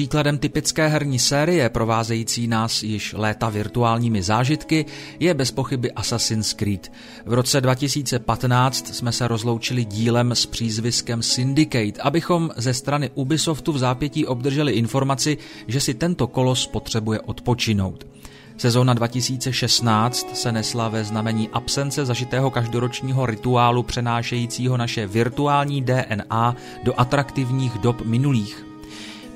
příkladem typické herní série, provázející nás již léta virtuálními zážitky, je bez pochyby Assassin's Creed. V roce 2015 jsme se rozloučili dílem s přízviskem Syndicate, abychom ze strany Ubisoftu v zápětí obdrželi informaci, že si tento kolos potřebuje odpočinout. Sezóna 2016 se nesla ve znamení absence zažitého každoročního rituálu přenášejícího naše virtuální DNA do atraktivních dob minulých.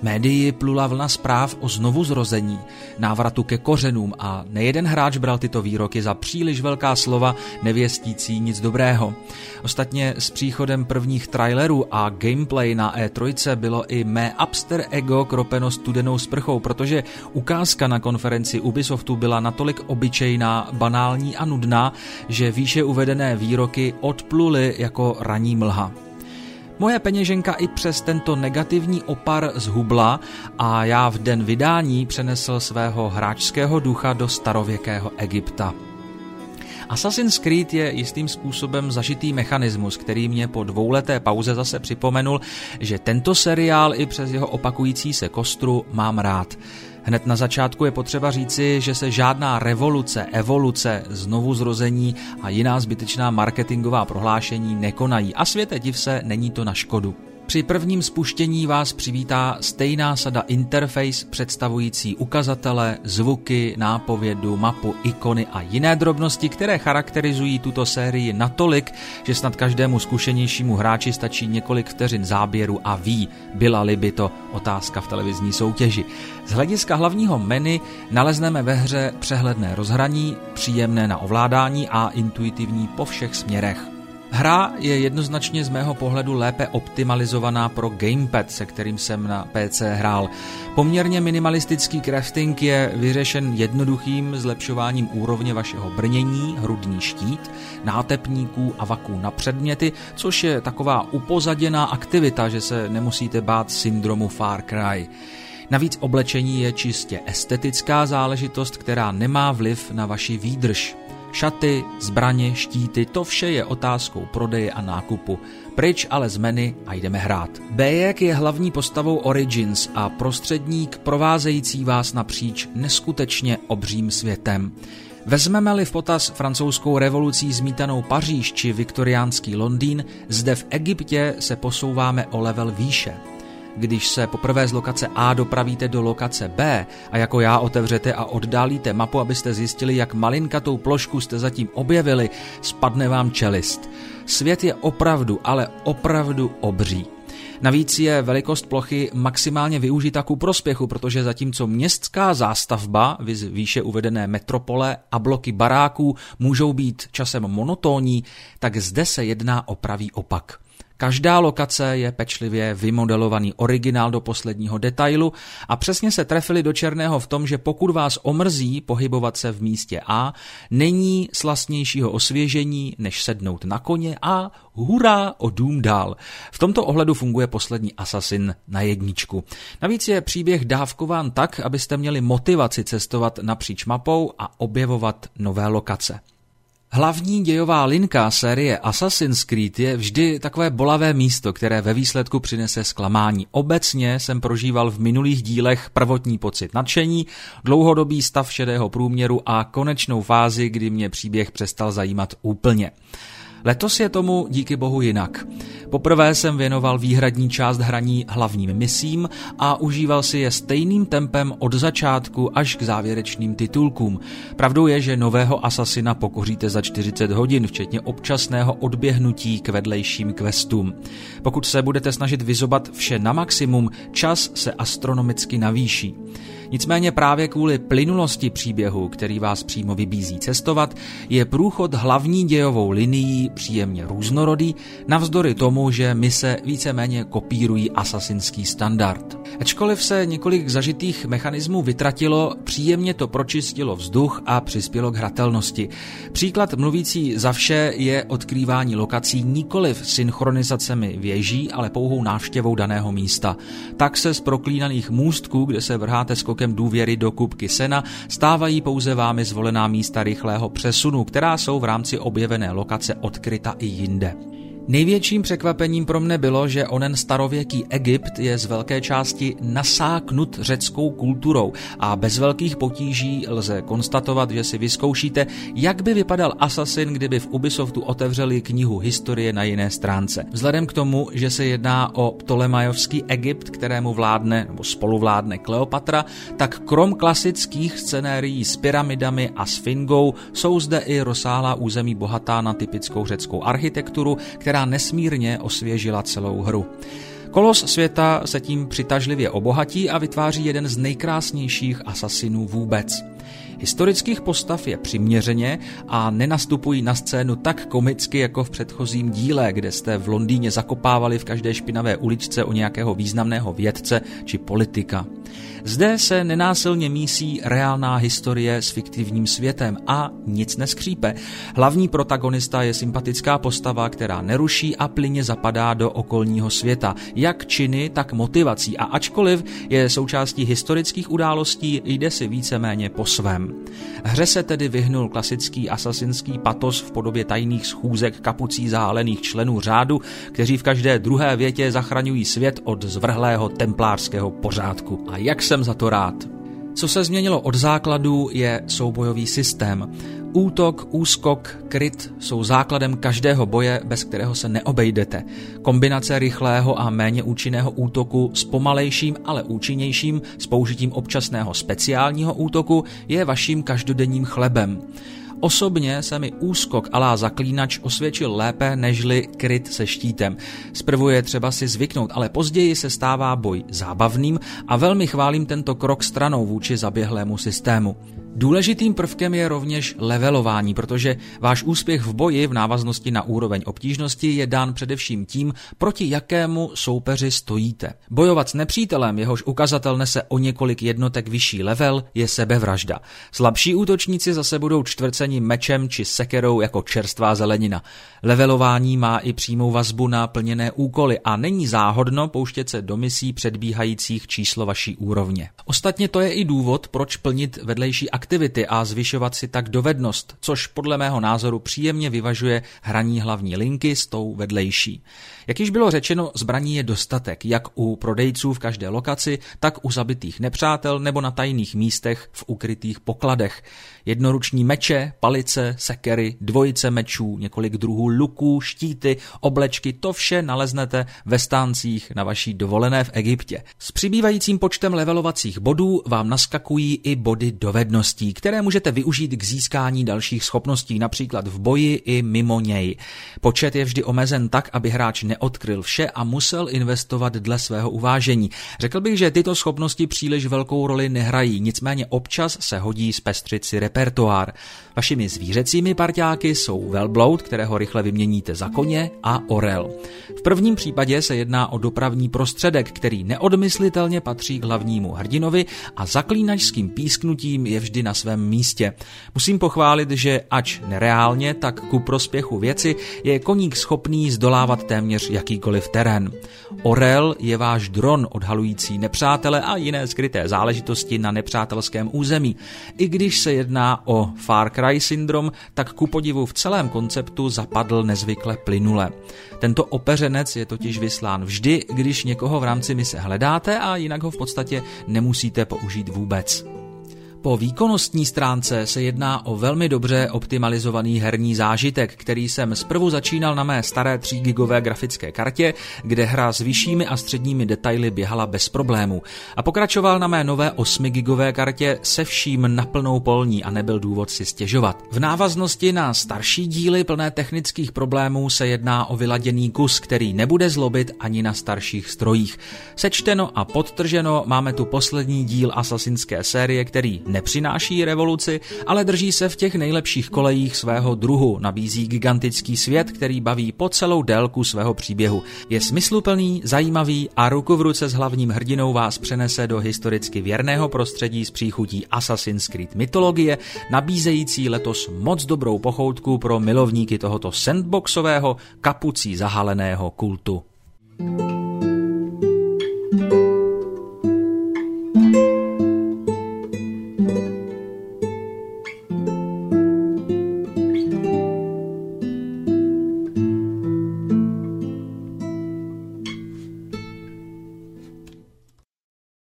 Médii plula vlna zpráv o znovuzrození, návratu ke kořenům a nejeden hráč bral tyto výroky za příliš velká slova, nevěstící nic dobrého. Ostatně s příchodem prvních trailerů a gameplay na E3 bylo i mé upster ego kropeno studenou sprchou, protože ukázka na konferenci Ubisoftu byla natolik obyčejná, banální a nudná, že výše uvedené výroky odpluly jako raní mlha. Moje peněženka i přes tento negativní opar zhubla a já v den vydání přenesl svého hráčského ducha do starověkého Egypta. Assassin's Creed je jistým způsobem zažitý mechanismus, který mě po dvouleté pauze zase připomenul, že tento seriál i přes jeho opakující se kostru mám rád. Hned na začátku je potřeba říci, že se žádná revoluce, evoluce, znovu zrození a jiná zbytečná marketingová prohlášení nekonají a světe div se, není to na škodu. Při prvním spuštění vás přivítá stejná sada interface představující ukazatele, zvuky, nápovědu, mapu, ikony a jiné drobnosti, které charakterizují tuto sérii natolik, že snad každému zkušenějšímu hráči stačí několik vteřin záběru a ví, byla-li by to otázka v televizní soutěži. Z hlediska hlavního menu nalezneme ve hře přehledné rozhraní, příjemné na ovládání a intuitivní po všech směrech. Hra je jednoznačně z mého pohledu lépe optimalizovaná pro gamepad, se kterým jsem na PC hrál. Poměrně minimalistický crafting je vyřešen jednoduchým zlepšováním úrovně vašeho brnění, hrudní štít, nátepníků a vaků na předměty, což je taková upozaděná aktivita, že se nemusíte bát syndromu Far Cry. Navíc oblečení je čistě estetická záležitost, která nemá vliv na vaši výdrž. Šaty, zbraně, štíty, to vše je otázkou prodeje a nákupu. Pryč ale z menu a jdeme hrát. Bejek je hlavní postavou Origins a prostředník provázející vás napříč neskutečně obřím světem. Vezmeme-li v potaz francouzskou revolucí zmítanou Paříž či viktoriánský Londýn, zde v Egyptě se posouváme o level výše. Když se poprvé z lokace A dopravíte do lokace B a jako já otevřete a oddálíte mapu, abyste zjistili, jak malinkatou plošku jste zatím objevili, spadne vám čelist. Svět je opravdu, ale opravdu obří. Navíc je velikost plochy maximálně využita ku prospěchu, protože zatímco městská zástavba, výše uvedené metropole a bloky baráků můžou být časem monotónní, tak zde se jedná o pravý opak. Každá lokace je pečlivě vymodelovaný originál do posledního detailu a přesně se trefili do černého v tom, že pokud vás omrzí pohybovat se v místě A, není slastnějšího osvěžení, než sednout na koně a hurá o dům dál. V tomto ohledu funguje poslední Assassin na jedničku. Navíc je příběh dávkován tak, abyste měli motivaci cestovat napříč mapou a objevovat nové lokace. Hlavní dějová linka série Assassin's Creed je vždy takové bolavé místo, které ve výsledku přinese zklamání. Obecně jsem prožíval v minulých dílech prvotní pocit nadšení, dlouhodobý stav šedého průměru a konečnou fázi, kdy mě příběh přestal zajímat úplně. Letos je tomu díky bohu jinak. Poprvé jsem věnoval výhradní část hraní hlavním misím a užíval si je stejným tempem od začátku až k závěrečným titulkům. Pravdou je, že nového asasina pokoříte za 40 hodin, včetně občasného odběhnutí k vedlejším questům. Pokud se budete snažit vyzobat vše na maximum, čas se astronomicky navýší. Nicméně právě kvůli plynulosti příběhu, který vás přímo vybízí cestovat, je průchod hlavní dějovou linií příjemně různorodý, navzdory tomu, že mise víceméně kopírují asasinský standard. Ačkoliv se několik zažitých mechanismů vytratilo, příjemně to pročistilo vzduch a přispělo k hratelnosti. Příklad mluvící za vše je odkrývání lokací nikoliv synchronizacemi věží, ale pouhou návštěvou daného místa. Tak se z proklínaných můstků, kde se vrháte skokem celkem důvěry do kubky sena stávají pouze vámi zvolená místa rychlého přesunu, která jsou v rámci objevené lokace odkryta i jinde. Největším překvapením pro mne bylo, že onen starověký Egypt je z velké části nasáknut řeckou kulturou a bez velkých potíží lze konstatovat, že si vyzkoušíte, jak by vypadal Assassin, kdyby v Ubisoftu otevřeli knihu historie na jiné stránce. Vzhledem k tomu, že se jedná o Ptolemajovský Egypt, kterému vládne nebo spoluvládne Kleopatra, tak krom klasických scenérií s pyramidami a sfingou jsou zde i rozsáhlá území bohatá na typickou řeckou architekturu, která která nesmírně osvěžila celou hru. Kolos světa se tím přitažlivě obohatí a vytváří jeden z nejkrásnějších asasinů vůbec. Historických postav je přiměřeně a nenastupují na scénu tak komicky jako v předchozím díle, kde jste v Londýně zakopávali v každé špinavé uličce o nějakého významného vědce či politika. Zde se nenásilně mísí reálná historie s fiktivním světem a nic neskřípe. Hlavní protagonista je sympatická postava, která neruší a plyně zapadá do okolního světa, jak činy, tak motivací a ačkoliv je součástí historických událostí, jde si víceméně po svém. Hře se tedy vyhnul klasický asasinský patos v podobě tajných schůzek kapucí zálených členů řádu, kteří v každé druhé větě zachraňují svět od zvrhlého templářského pořádku. A jak jsem za to rád. Co se změnilo od základu je soubojový systém. Útok, úskok, kryt jsou základem každého boje, bez kterého se neobejdete. Kombinace rychlého a méně účinného útoku s pomalejším, ale účinnějším s použitím občasného speciálního útoku je vaším každodenním chlebem. Osobně se mi úskok alá zaklínač osvědčil lépe nežli kryt se štítem. Zprvu je třeba si zvyknout, ale později se stává boj zábavným a velmi chválím tento krok stranou vůči zaběhlému systému. Důležitým prvkem je rovněž levelování, protože váš úspěch v boji v návaznosti na úroveň obtížnosti je dán především tím, proti jakému soupeři stojíte. Bojovat s nepřítelem, jehož ukazatel nese o několik jednotek vyšší level, je sebevražda. Slabší útočníci zase budou čtvrceni mečem či sekerou jako čerstvá zelenina. Levelování má i přímou vazbu na plněné úkoly a není záhodno pouštět se do misí předbíhajících číslo vaší úrovně. Ostatně to je i důvod, proč plnit vedlejší a zvyšovat si tak dovednost, což podle mého názoru příjemně vyvažuje hraní hlavní linky s tou vedlejší. Jak již bylo řečeno, zbraní je dostatek, jak u prodejců v každé lokaci, tak u zabitých nepřátel nebo na tajných místech v ukrytých pokladech. Jednoruční meče, palice, sekery, dvojice mečů, několik druhů luků, štíty, oblečky, to vše naleznete ve stáncích na vaší dovolené v Egyptě. S přibývajícím počtem levelovacích bodů vám naskakují i body dovedností, které můžete využít k získání dalších schopností, například v boji i mimo něj. Počet je vždy omezen tak, aby hráč neodkryl vše a musel investovat dle svého uvážení. Řekl bych, že tyto schopnosti příliš velkou roli nehrají, nicméně občas se hodí zpestřit si repertoár. Vašimi zvířecími parťáky jsou velbloud, kterého rychle vyměníte za koně, a orel. V prvním případě se jedná o dopravní prostředek, který neodmyslitelně patří k hlavnímu hrdinovi a zaklínačským písknutím je vždy na svém místě. Musím pochválit, že ač nereálně, tak ku prospěchu věci je koník schopný zdolávat téměř jakýkoliv terén. Orel je váš dron odhalující nepřátele a jiné skryté záležitosti na nepřátelském území. I když se jedná o Far Cry syndrom, tak ku podivu v celém konceptu zapadl nezvykle plynule. Tento opeřenec je totiž vyslán vždy, když někoho v rámci mise hledáte a jinak ho v podstatě nemusíte použít vůbec. Po výkonnostní stránce se jedná o velmi dobře optimalizovaný herní zážitek, který jsem zprvu začínal na mé staré 3 gigové grafické kartě, kde hra s vyššími a středními detaily běhala bez problémů. A pokračoval na mé nové 8 gigové kartě se vším naplnou polní a nebyl důvod si stěžovat. V návaznosti na starší díly plné technických problémů se jedná o vyladěný kus, který nebude zlobit ani na starších strojích. Sečteno a podtrženo máme tu poslední díl asasinské série, který nepřináší revoluci, ale drží se v těch nejlepších kolejích svého druhu, nabízí gigantický svět, který baví po celou délku svého příběhu. Je smysluplný, zajímavý a ruku v ruce s hlavním hrdinou vás přenese do historicky věrného prostředí s příchutí Assassin's Creed mytologie, nabízející letos moc dobrou pochoutku pro milovníky tohoto sandboxového, kapucí zahaleného kultu. thank you